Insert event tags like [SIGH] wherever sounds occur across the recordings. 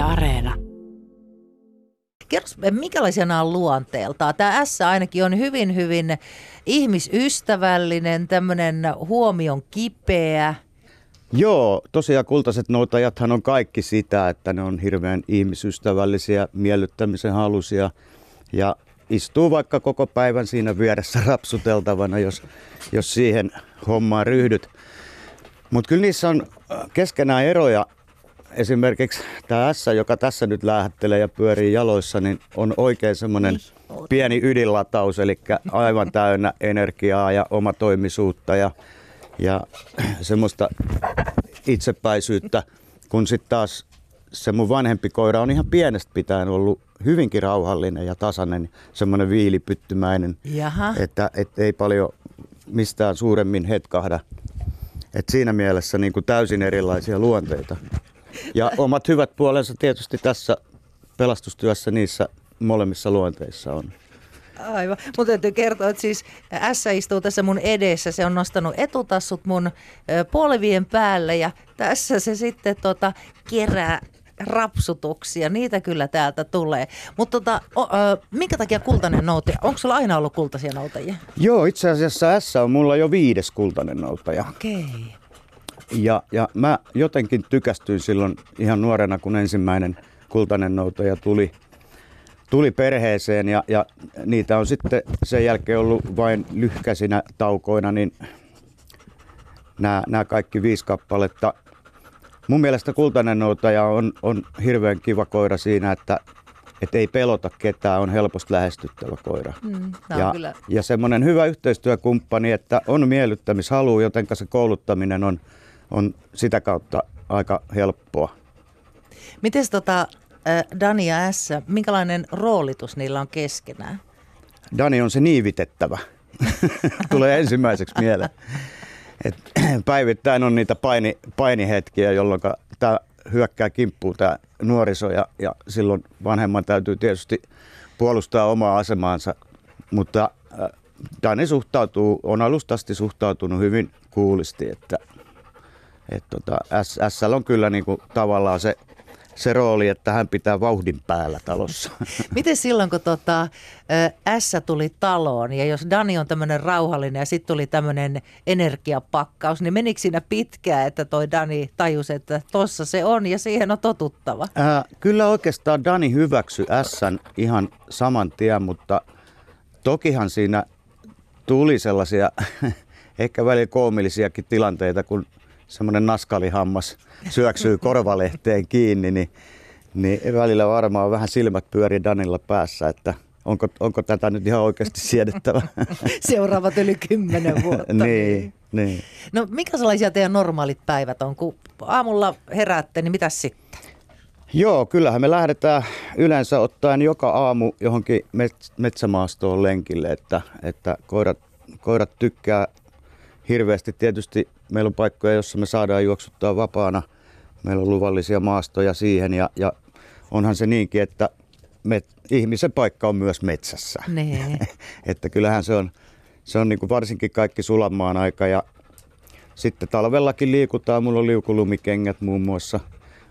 Yle Areena. Kerros, minkälaisia nämä on luonteeltaan? Tämä S ainakin on hyvin, hyvin ihmisystävällinen, tämmöinen huomion kipeä. Joo, tosiaan kultaiset noutajathan on kaikki sitä, että ne on hirveän ihmisystävällisiä, miellyttämisen halusia ja istuu vaikka koko päivän siinä vieressä [LAUGHS] rapsuteltavana, jos, jos siihen hommaan ryhdyt. Mutta kyllä niissä on keskenään eroja. Esimerkiksi tämä S, joka tässä nyt lähettelee ja pyörii jaloissa, niin on oikein semmoinen pieni ydinlataus, eli aivan täynnä energiaa ja omatoimisuutta ja, ja semmoista itsepäisyyttä, kun sitten taas se mun vanhempi koira on ihan pienestä pitäen ollut hyvinkin rauhallinen ja tasainen, semmoinen viilipyttymäinen, Jaha. että et ei paljon mistään suuremmin hetkahda. Et siinä mielessä niin kuin täysin erilaisia luonteita. Ja omat hyvät puolensa tietysti tässä pelastustyössä niissä molemmissa luonteissa on. Aivan. Mutta täytyy kertoa, että siis S istuu tässä mun edessä. Se on nostanut etutassut mun polvien päälle ja tässä se sitten tota, kerää rapsutuksia. Niitä kyllä täältä tulee. Mutta tota, o, ö, minkä takia kultainen noutaja? Onko sulla aina ollut kultaisia noutajia? Joo, itse asiassa S on mulla jo viides kultainen noutaja. Okei. Ja, ja mä jotenkin tykästyin silloin ihan nuorena, kun ensimmäinen kultainen noutaja tuli, tuli perheeseen ja, ja niitä on sitten sen jälkeen ollut vain lyhkäisinä taukoina, niin nämä, nämä kaikki viisi kappaletta. Mun mielestä kultainen noutaja on, on hirveän kiva koira siinä, että et ei pelota ketään, on helposti lähestyttävä koira. Mm, ja, kyllä. ja semmoinen hyvä yhteistyökumppani, että on miellyttämishalu, joten se kouluttaminen on, on sitä kautta aika helppoa. Miten tota, Dani ja S, minkälainen roolitus niillä on keskenään? Dani on se niivitettävä. [LAUGHS] Tulee ensimmäiseksi mieleen. Et päivittäin on niitä paini, painihetkiä, jolloin tämä hyökkää kimppuun tämä nuoriso ja, ja silloin vanhemman täytyy tietysti puolustaa omaa asemaansa. Mutta Dani suhtautuu, on alusta asti suhtautunut hyvin kuulisti, että et tota, S, SL on kyllä niinku tavallaan se, se rooli, että hän pitää vauhdin päällä talossa. [LAUGHS] Miten silloin, kun tota, S tuli taloon ja jos Dani on tämmöinen rauhallinen ja sitten tuli tämmöinen energiapakkaus, niin menikö siinä pitkään, että toi Dani tajusi, että tossa se on ja siihen on totuttava? Ää, kyllä oikeastaan Dani hyväksyi Sn ihan saman tien, mutta tokihan siinä tuli sellaisia [LAUGHS] ehkä välillä koomillisiakin tilanteita, kun semmoinen naskalihammas syöksyy korvalehteen kiinni, niin, niin välillä varmaan vähän silmät pyörii Danilla päässä, että onko, onko tätä nyt ihan oikeasti siedettävä. [LAUGHS] Seuraavat yli kymmenen vuotta. [LAUGHS] niin, niin. No mikä sellaisia teidän normaalit päivät on, kun aamulla heräätte, niin mitä sitten? Joo, kyllähän me lähdetään yleensä ottaen joka aamu johonkin met- metsämaastoon lenkille, että, että koirat, koirat tykkää hirveästi. Tietysti meillä on paikkoja, jossa me saadaan juoksuttaa vapaana. Meillä on luvallisia maastoja siihen ja, ja onhan se niinkin, että me, ihmisen paikka on myös metsässä. Nee. [LAUGHS] että kyllähän se on, se on niin kuin varsinkin kaikki sulamaan aika ja sitten talvellakin liikutaan. Mulla on liukulumikengät muun muassa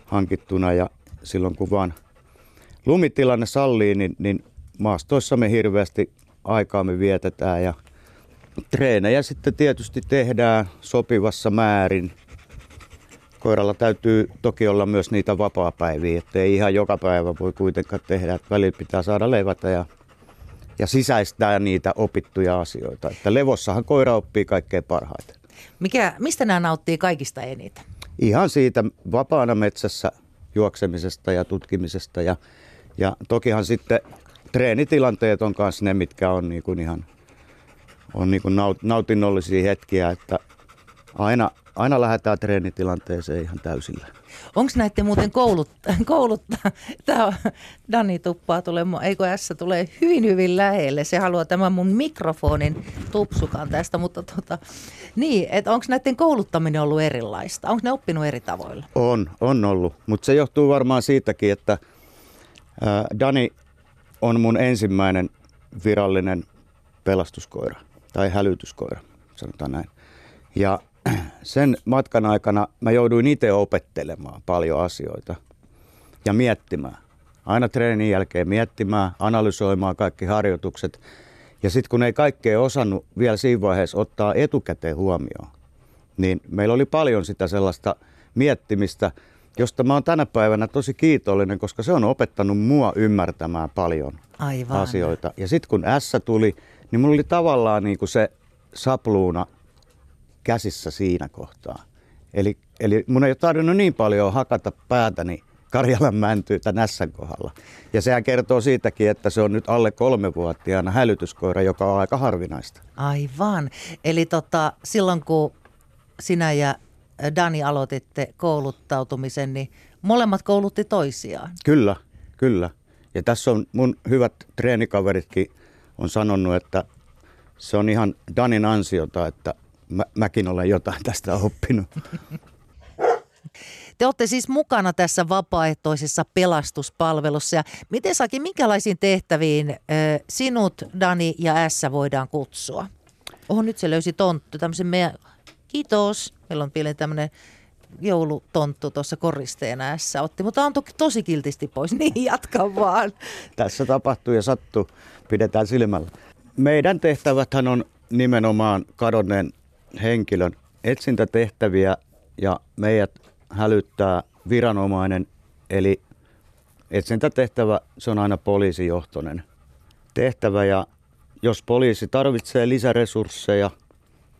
hankittuna ja silloin kun vaan lumitilanne sallii, niin, niin maastoissa me hirveästi aikaa me vietetään ja treenejä sitten tietysti tehdään sopivassa määrin. Koiralla täytyy toki olla myös niitä vapaa-päiviä, ettei ihan joka päivä voi kuitenkaan tehdä. Että välillä pitää saada levätä ja, ja sisäistää niitä opittuja asioita. Että levossahan koira oppii kaikkein parhaiten. Mikä, mistä nämä nauttii kaikista eniten? Ihan siitä vapaana metsässä juoksemisesta ja tutkimisesta. Ja, ja tokihan sitten treenitilanteet on myös ne, mitkä on niin kuin ihan on niin kuin naut, nautinnollisia hetkiä, että aina, aina lähdetään treenitilanteeseen ihan täysillä. Onko näiden muuten koulut, kouluttaa? Tämä on, Dani tuppaa tulemaan, eikö S tulee hyvin hyvin lähelle. Se haluaa tämän mun mikrofonin tupsukan tästä, mutta tota, niin, että onko näiden kouluttaminen ollut erilaista? Onko ne oppinut eri tavoilla? On, on ollut, mutta se johtuu varmaan siitäkin, että ää, Dani on mun ensimmäinen virallinen pelastuskoira tai hälytyskoira, sanotaan näin. Ja [CLEARS THROAT] sen matkan aikana mä jouduin itse opettelemaan paljon asioita. ja miettimään. Aina treenin jälkeen miettimään, analysoimaan kaikki harjoitukset. Ja sitten kun ei kaikkea osannut vielä siinä vaiheessa ottaa etukäteen huomioon, niin meillä oli paljon sitä sellaista miettimistä, josta mä oon tänä päivänä tosi kiitollinen, koska se on opettanut mua ymmärtämään paljon Aivan. asioita. Ja sitten kun S tuli, niin mulla oli tavallaan niin kuin se sapluuna käsissä siinä kohtaa. Eli, eli mun ei ole tarvinnut niin paljon hakata päätäni Karjalan mäntyytä Nässän kohdalla. Ja sehän kertoo siitäkin, että se on nyt alle kolmevuotiaana hälytyskoira, joka on aika harvinaista. Aivan. Eli tota, silloin kun sinä ja Dani aloititte kouluttautumisen, niin molemmat koulutti toisiaan. Kyllä, kyllä. Ja tässä on mun hyvät treenikaveritkin on sanonut, että se on ihan Danin ansiota, että mä, mäkin olen jotain tästä oppinut. Te olette siis mukana tässä vapaaehtoisessa pelastuspalvelussa. Ja miten Saki, minkälaisiin tehtäviin sinut, Dani ja S voidaan kutsua? Oho, nyt se löysi tonttu, tämmöisen meidän, kiitos. Meillä on pieni tämmöinen joulutonttu tuossa koristeena S otti, mutta on toki tosi kiltisti pois, [LAUGHS] niin jatka vaan. Tässä tapahtuu ja sattuu, pidetään silmällä. Meidän tehtäväthän on nimenomaan kadonneen henkilön etsintätehtäviä ja meidät hälyttää viranomainen, eli etsintätehtävä, se on aina poliisijohtoinen tehtävä ja jos poliisi tarvitsee lisäresursseja,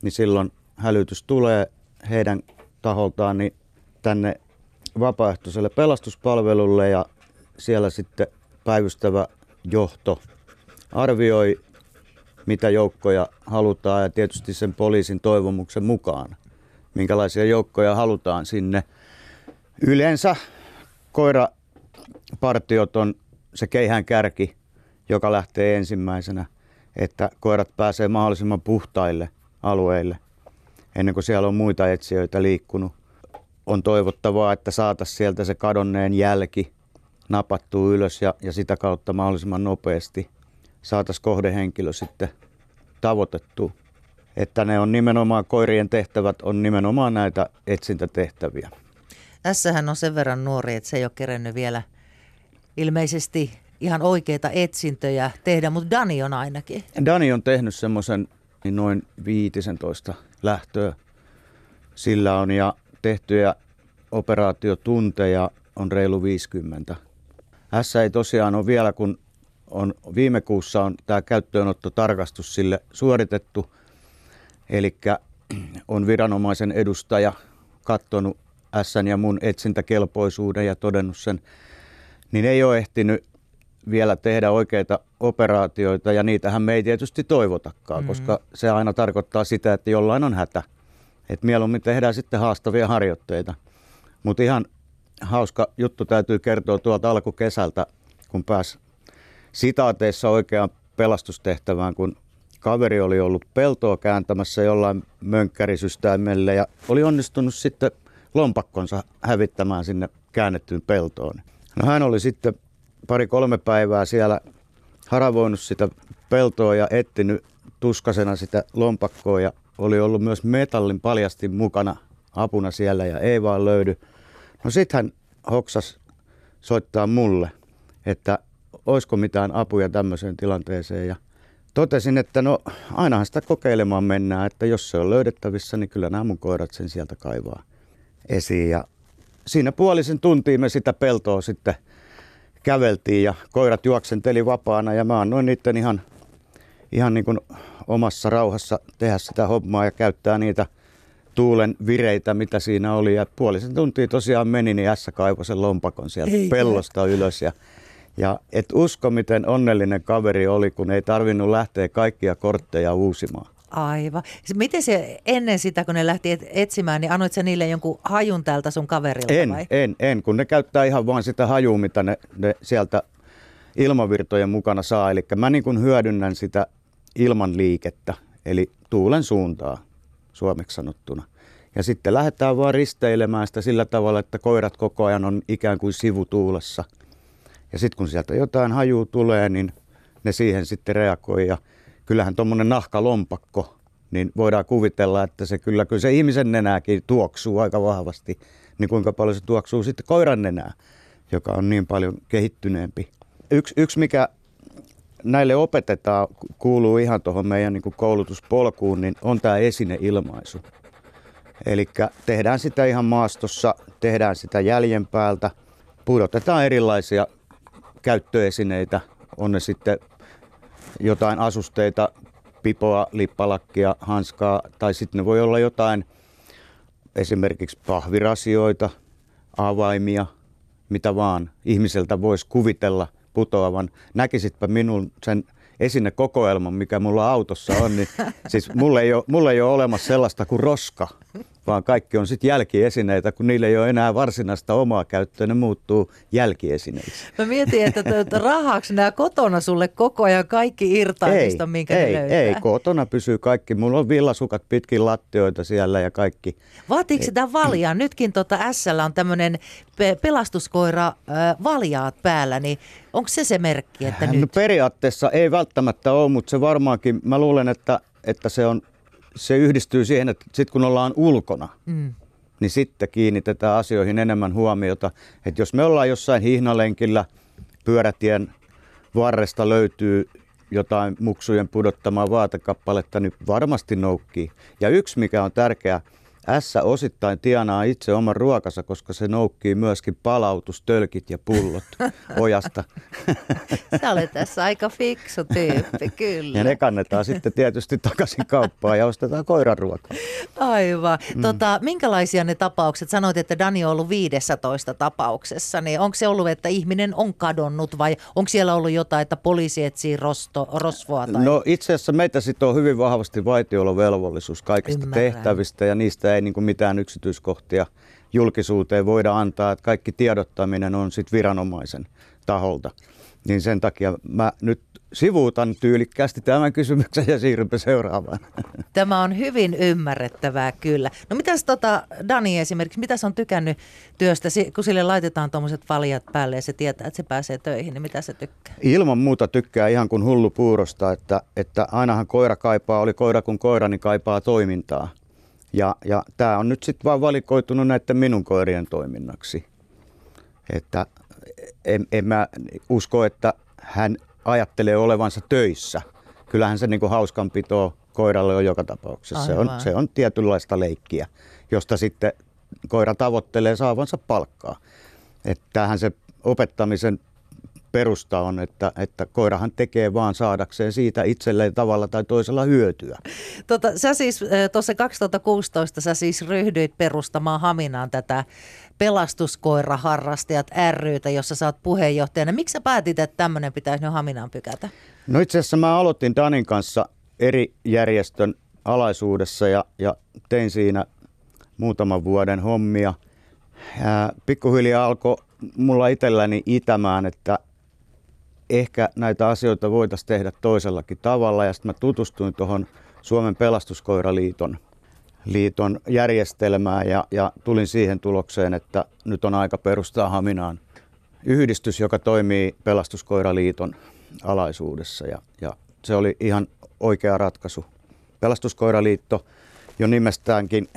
niin silloin hälytys tulee heidän taholtaan niin tänne vapaaehtoiselle pelastuspalvelulle ja siellä sitten päivystävä johto arvioi, mitä joukkoja halutaan ja tietysti sen poliisin toivomuksen mukaan, minkälaisia joukkoja halutaan sinne. Yleensä koirapartiot on se keihään kärki, joka lähtee ensimmäisenä, että koirat pääsee mahdollisimman puhtaille alueille – ennen kuin siellä on muita etsijöitä liikkunut. On toivottavaa, että saataisiin sieltä se kadonneen jälki napattua ylös ja, ja sitä kautta mahdollisimman nopeasti saataisiin kohdehenkilö sitten tavoitettu. Että ne on nimenomaan, koirien tehtävät on nimenomaan näitä etsintätehtäviä. Tässähän on sen verran nuori, että se ei ole kerennyt vielä ilmeisesti ihan oikeita etsintöjä tehdä, mutta Dani on ainakin. Dani on tehnyt semmoisen niin noin 15 lähtöä sillä on ja tehtyjä operaatiotunteja on reilu 50. S ei tosiaan ole vielä, kun on, viime kuussa on tämä käyttöönottotarkastus sille suoritettu. Eli [CLEARS THROAT] on viranomaisen edustaja katsonut S ja mun etsintäkelpoisuuden ja todennut sen, niin ei ole ehtinyt vielä tehdä oikeita operaatioita ja niitähän me ei tietysti toivotakaan, mm. koska se aina tarkoittaa sitä, että jollain on hätä. Et mieluummin tehdään sitten haastavia harjoitteita. Mutta ihan hauska juttu täytyy kertoa tuolta alkukesältä, kun pääs sitaateissa oikeaan pelastustehtävään, kun kaveri oli ollut peltoa kääntämässä jollain mönkkärisystäimelle ja oli onnistunut sitten lompakkonsa hävittämään sinne käännettyyn peltoon. No hän oli sitten pari-kolme päivää siellä haravoinut sitä peltoa ja etsinyt tuskasena sitä lompakkoa ja oli ollut myös metallin paljasti mukana apuna siellä ja ei vaan löydy. No sit hän hoksas soittaa mulle, että olisiko mitään apuja tämmöiseen tilanteeseen ja totesin, että no ainahan sitä kokeilemaan mennään, että jos se on löydettävissä, niin kyllä nämä mun koirat sen sieltä kaivaa esiin ja siinä puolisen tuntia me sitä peltoa sitten käveltiin ja koirat juoksenteli vapaana ja mä annoin niiden ihan, ihan niin kuin omassa rauhassa tehdä sitä hommaa ja käyttää niitä tuulen vireitä, mitä siinä oli. Ja puolisen tuntia tosiaan meni, niin S kaivoi sen lompakon sieltä ei, pellosta ei. ylös. Ja, ja et usko, miten onnellinen kaveri oli, kun ei tarvinnut lähteä kaikkia kortteja uusimaan. Aivan. Miten se ennen sitä, kun ne lähti etsimään, niin annoit sä niille jonkun hajun täältä sun kaverilta en, vai? En, en, kun ne käyttää ihan vain sitä hajua, mitä ne, ne sieltä ilmavirtojen mukana saa. Eli mä niin kuin hyödynnän sitä ilman liikettä, eli tuulen suuntaa suomeksi sanottuna. Ja sitten lähdetään vaan risteilemään sitä sillä tavalla, että koirat koko ajan on ikään kuin sivutuulessa. Ja sitten kun sieltä jotain hajuu tulee, niin ne siihen sitten reagoi. Ja kyllähän tuommoinen nahkalompakko, niin voidaan kuvitella, että se kyllä, kyllä se ihmisen nenääkin tuoksuu aika vahvasti, niin kuinka paljon se tuoksuu sitten koiran nenää. joka on niin paljon kehittyneempi. Yksi, yksi mikä näille opetetaan, kuuluu ihan tuohon meidän niin koulutuspolkuun, niin on tämä esineilmaisu. Eli tehdään sitä ihan maastossa, tehdään sitä jäljen päältä, pudotetaan erilaisia käyttöesineitä, on ne sitten jotain asusteita, pipoa, lippalakkia, hanskaa, tai sitten ne voi olla jotain esimerkiksi pahvirasioita, avaimia, mitä vaan ihmiseltä voisi kuvitella putoavan. Näkisitpä minun sen esinekokoelman, mikä mulla autossa on, niin siis mulle ei ole, mulle ei ole olemassa sellaista kuin roska, vaan kaikki on sitten jälkiesineitä, kun niille ei ole enää varsinaista omaa käyttöä, ne muuttuu jälkiesineiksi. Mä mietin, että rahaksi nämä kotona sulle koko ajan kaikki irtaimista, minkä ei, ne löytää. Ei, kotona pysyy kaikki. Mulla on villasukat pitkin lattioita siellä ja kaikki. Vaatiiko sitä valjaa? Nytkin tota SL on tämmöinen pelastuskoira äh, valjaat päällä, niin onko se se merkki, että no, nyt? periaatteessa ei välttämättä ole, mutta se varmaankin, mä luulen, että, että se on se yhdistyy siihen, että sitten kun ollaan ulkona, mm. niin sitten kiinnitetään asioihin enemmän huomiota. Että jos me ollaan jossain hihnalenkillä, pyörätien varresta löytyy jotain muksujen pudottamaa vaatekappaletta, niin varmasti noukkii. Ja yksi, mikä on tärkeää, S osittain tienaa itse oman ruokansa, koska se noukkii myöskin palautustölkit ja pullot [LAUGHS] ojasta. Sä olet tässä aika fiksu tyyppi, kyllä. Ja ne kannetaan sitten tietysti takaisin kauppaan ja ostetaan koiran ruokaa. Aivan. Mm. Tota, minkälaisia ne tapaukset? Sanoit, että Dani on ollut 15 tapauksessa. Niin onko se ollut, että ihminen on kadonnut vai onko siellä ollut jotain, että poliisi etsii rosto, rosvoa? Tai... No itse asiassa meitä sitten on hyvin vahvasti vaitiolovelvollisuus kaikista Ymmärrän. tehtävistä ja niistä ei niin kuin mitään yksityiskohtia julkisuuteen voida antaa, että kaikki tiedottaminen on sitten viranomaisen taholta. Niin sen takia mä nyt sivuutan tyylikkäästi tämän kysymyksen ja siirrymme seuraavaan. [LAUGHS] Tämä on hyvin ymmärrettävää kyllä. No mitäs tota, Dani esimerkiksi, mitä on tykännyt työstä, kun sille laitetaan tuommoiset valjat päälle ja se tietää, että se pääsee töihin, niin mitä se tykkää? Ilman muuta tykkää ihan kuin hullu puurosta, että, että ainahan koira kaipaa, oli koira kuin koira, niin kaipaa toimintaa. Ja, ja tämä on nyt sitten vaan valikoitunut näiden minun koirien toiminnaksi. Että en, en mä usko, että hän ajattelee olevansa töissä. Kyllähän se niin kuin hauskanpito koiralle on joka tapauksessa. Se on, se on tietynlaista leikkiä, josta sitten koira tavoittelee saavansa palkkaa. Että tämähän se opettamisen perusta on, että, että koirahan tekee vaan saadakseen siitä itselleen tavalla tai toisella hyötyä. Tota, sä siis tuossa 2016 sä siis ryhdyit perustamaan Haminaan tätä pelastuskoiraharrastajat rytä, jossa sä oot puheenjohtajana. Miksi sä päätit, että tämmöinen pitäisi nyt Haminaan pykätä? No itse asiassa mä aloitin Danin kanssa eri järjestön alaisuudessa ja, ja tein siinä muutaman vuoden hommia. Ja pikkuhiljaa alkoi mulla itselläni itämään, että ehkä näitä asioita voitaisiin tehdä toisellakin tavalla. Ja sitten mä tutustuin tuohon Suomen pelastuskoiraliiton liiton järjestelmään ja, ja tulin siihen tulokseen, että nyt on aika perustaa Haminaan yhdistys, joka toimii pelastuskoiraliiton alaisuudessa ja, ja se oli ihan oikea ratkaisu. Pelastuskoiraliitto jo nimestäänkin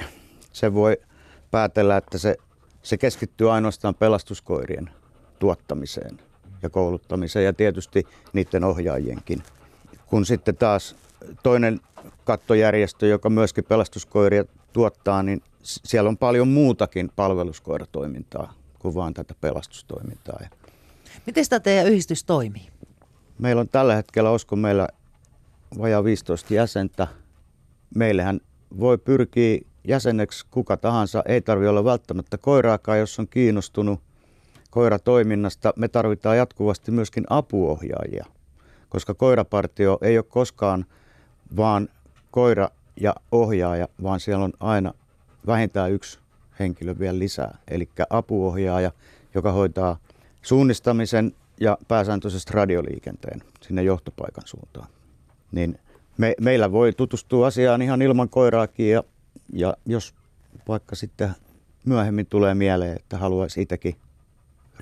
se voi päätellä, että se, se keskittyy ainoastaan pelastuskoirien tuottamiseen ja kouluttamiseen ja tietysti niiden ohjaajienkin. Kun sitten taas toinen kattojärjestö, joka myöskin pelastuskoiria tuottaa, niin siellä on paljon muutakin palveluskoiratoimintaa kuin vain tätä pelastustoimintaa. Miten tämä teidän yhdistys toimii? Meillä on tällä hetkellä, olisiko meillä vajaa 15 jäsentä. Meillähän voi pyrkiä jäseneksi kuka tahansa. Ei tarvitse olla välttämättä koiraakaan, jos on kiinnostunut koiratoiminnasta. Me tarvitaan jatkuvasti myöskin apuohjaajia, koska koirapartio ei ole koskaan vaan koira ja ohjaaja, vaan siellä on aina vähintään yksi henkilö vielä lisää, eli apuohjaaja, joka hoitaa suunnistamisen ja pääsääntöisesti radioliikenteen sinne johtopaikan suuntaan. Niin me, meillä voi tutustua asiaan ihan ilman koiraakin ja, ja jos vaikka sitten myöhemmin tulee mieleen, että haluaisi itsekin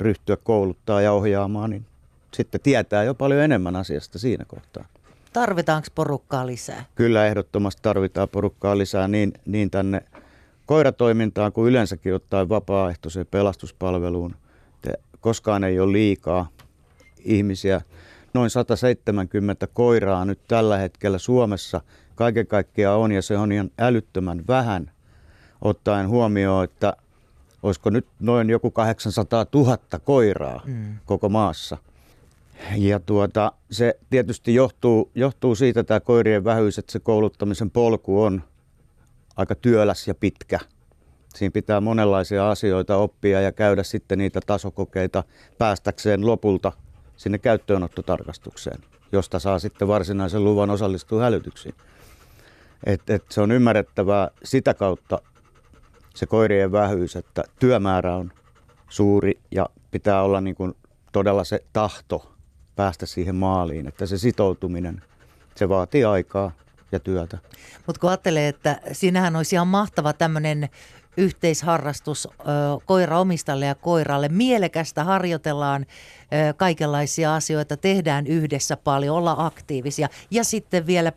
ryhtyä kouluttaa ja ohjaamaan, niin sitten tietää jo paljon enemmän asiasta siinä kohtaa. Tarvitaanko porukkaa lisää? Kyllä ehdottomasti tarvitaan porukkaa lisää niin, niin tänne koiratoimintaan kuin yleensäkin ottaen vapaaehtoiseen pelastuspalveluun. koskaan ei ole liikaa ihmisiä. Noin 170 koiraa nyt tällä hetkellä Suomessa kaiken kaikkiaan on ja se on ihan älyttömän vähän ottaen huomioon, että olisiko nyt noin joku 800 000 koiraa mm. koko maassa. Ja tuota, se tietysti johtuu, johtuu siitä tämä koirien vähyys, että se kouluttamisen polku on aika työläs ja pitkä. Siinä pitää monenlaisia asioita oppia ja käydä sitten niitä tasokokeita päästäkseen lopulta sinne käyttöönottotarkastukseen, josta saa sitten varsinaisen luvan osallistua hälytyksiin. Et, et se on ymmärrettävää sitä kautta se koirien vähyys, että työmäärä on suuri ja pitää olla niin kuin todella se tahto päästä siihen maaliin, että se sitoutuminen, se vaatii aikaa ja työtä. Mutta kun ajattelee, että siinähän olisi ihan mahtava tämmöinen yhteisharrastus ö, ja koiralle. Mielekästä harjoitellaan kaikenlaisia asioita, tehdään yhdessä paljon, olla aktiivisia ja sitten vielä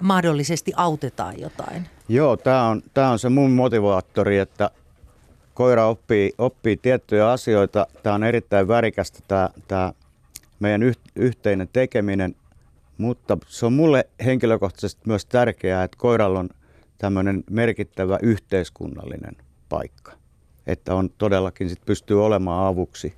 mahdollisesti autetaan jotain. Joo, tämä on, tää on se mun motivaattori, että koira oppii, oppii tiettyjä asioita. Tämä on erittäin värikästä tämä, tämä meidän yhteinen tekeminen, mutta se on mulle henkilökohtaisesti myös tärkeää, että koiralla on tämmöinen merkittävä yhteiskunnallinen paikka. Että on todellakin sit pystyy olemaan avuksi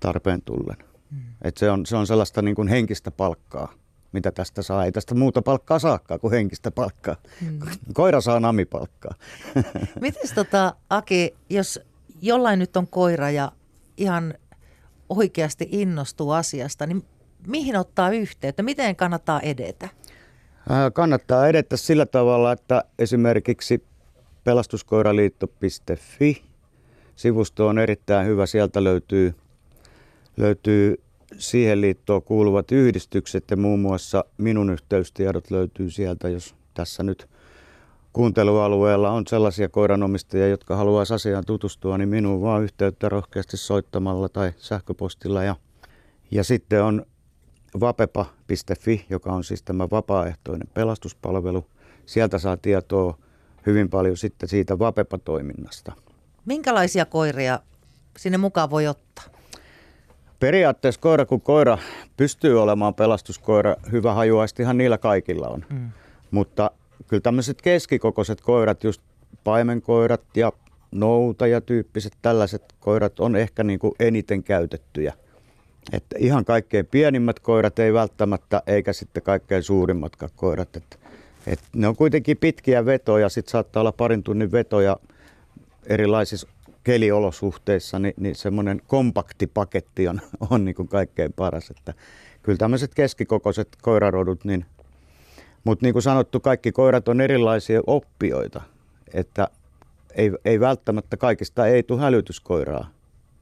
tarpeen tullen. Mm. Et se, on, se on sellaista niin kuin henkistä palkkaa mitä tästä saa. Ei tästä muuta palkkaa saakaan kuin henkistä palkkaa. Hmm. [LAUGHS] Koira saa namipalkkaa. [LAUGHS] Miten tota, Aki, jos jollain nyt on koira ja ihan oikeasti innostuu asiasta, niin mihin ottaa yhteyttä? Miten kannattaa edetä? Kannattaa edetä sillä tavalla, että esimerkiksi pelastuskoiraliitto.fi sivusto on erittäin hyvä. Sieltä löytyy, löytyy siihen liittoon kuuluvat yhdistykset ja muun muassa minun yhteystiedot löytyy sieltä, jos tässä nyt kuuntelualueella on sellaisia koiranomistajia, jotka haluaisivat asiaan tutustua, niin minuun vaan yhteyttä rohkeasti soittamalla tai sähköpostilla. Ja, ja sitten on vapepa.fi, joka on siis tämä vapaaehtoinen pelastuspalvelu. Sieltä saa tietoa hyvin paljon sitten siitä Vapepa-toiminnasta. Minkälaisia koiria sinne mukaan voi ottaa? Periaatteessa koira kuin koira pystyy olemaan pelastuskoira, hyvä hajuaistihan niillä kaikilla on. Mm. Mutta kyllä tämmöiset keskikokoiset koirat, just paimenkoirat ja noutajatyyppiset tällaiset koirat on ehkä niin kuin eniten käytettyjä. Että ihan kaikkein pienimmät koirat ei välttämättä, eikä sitten kaikkein suurimmatkaan koirat. Että, että ne on kuitenkin pitkiä vetoja, sitten saattaa olla parin tunnin vetoja erilaisissa keliolosuhteissa, niin, niin semmoinen kompakti paketti on, on niin kuin kaikkein paras. Että kyllä tämmöiset keskikokoiset koirarodut, niin, mutta niin kuin sanottu, kaikki koirat on erilaisia oppijoita, että ei, ei välttämättä kaikista ei tule hälytyskoiraa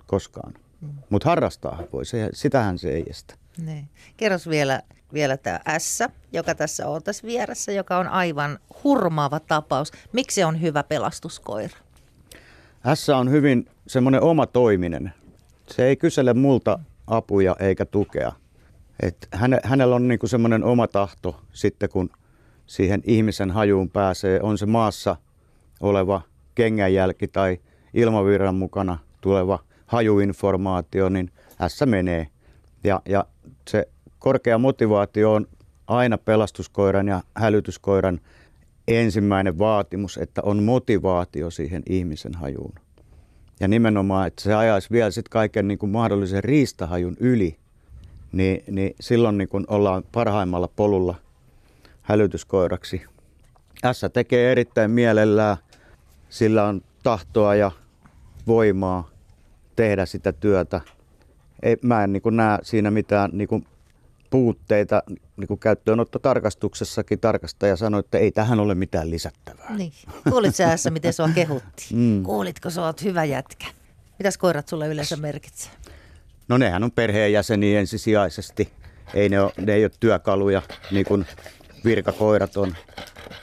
koskaan. Mm. Mutta harrastaa voi, se, sitähän se ei estä. Niin. Kerros vielä, vielä tämä S, joka tässä on tässä vieressä, joka on aivan hurmaava tapaus. Miksi se on hyvä pelastuskoira? S on hyvin semmoinen oma toiminen. Se ei kysele multa apuja eikä tukea. Et häne, hänellä on niinku semmoinen oma tahto sitten, kun siihen ihmisen hajuun pääsee. On se maassa oleva kengänjälki tai ilmavirran mukana tuleva hajuinformaatio, niin S menee. Ja, ja se korkea motivaatio on aina pelastuskoiran ja hälytyskoiran ensimmäinen vaatimus, että on motivaatio siihen ihmisen hajuun. Ja nimenomaan, että se ajaisi vielä sitten kaiken niin kuin mahdollisen riistahajun yli, niin, niin silloin niin kuin ollaan parhaimmalla polulla hälytyskoiraksi. S tekee erittäin mielellään, sillä on tahtoa ja voimaa tehdä sitä työtä. Ei, mä en niin kuin näe siinä mitään niin kuin puutteita niin kuin käyttöönottotarkastuksessakin tarkastaja sanoi, että ei tähän ole mitään lisättävää. Niin. Kuulit sä ässä, miten sua kehuttiin? Mm. Kuulitko, sä oot hyvä jätkä? Mitäs koirat sulle yleensä merkitsee? No nehän on perheenjäseniä ensisijaisesti. Ei ne, ole, ne ei ole työkaluja niin kuin virkakoirat on.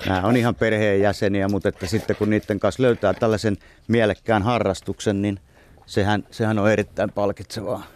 Nämä on ihan perheenjäseniä, mutta että sitten kun niiden kanssa löytää tällaisen mielekkään harrastuksen, niin sehän, sehän on erittäin palkitsevaa.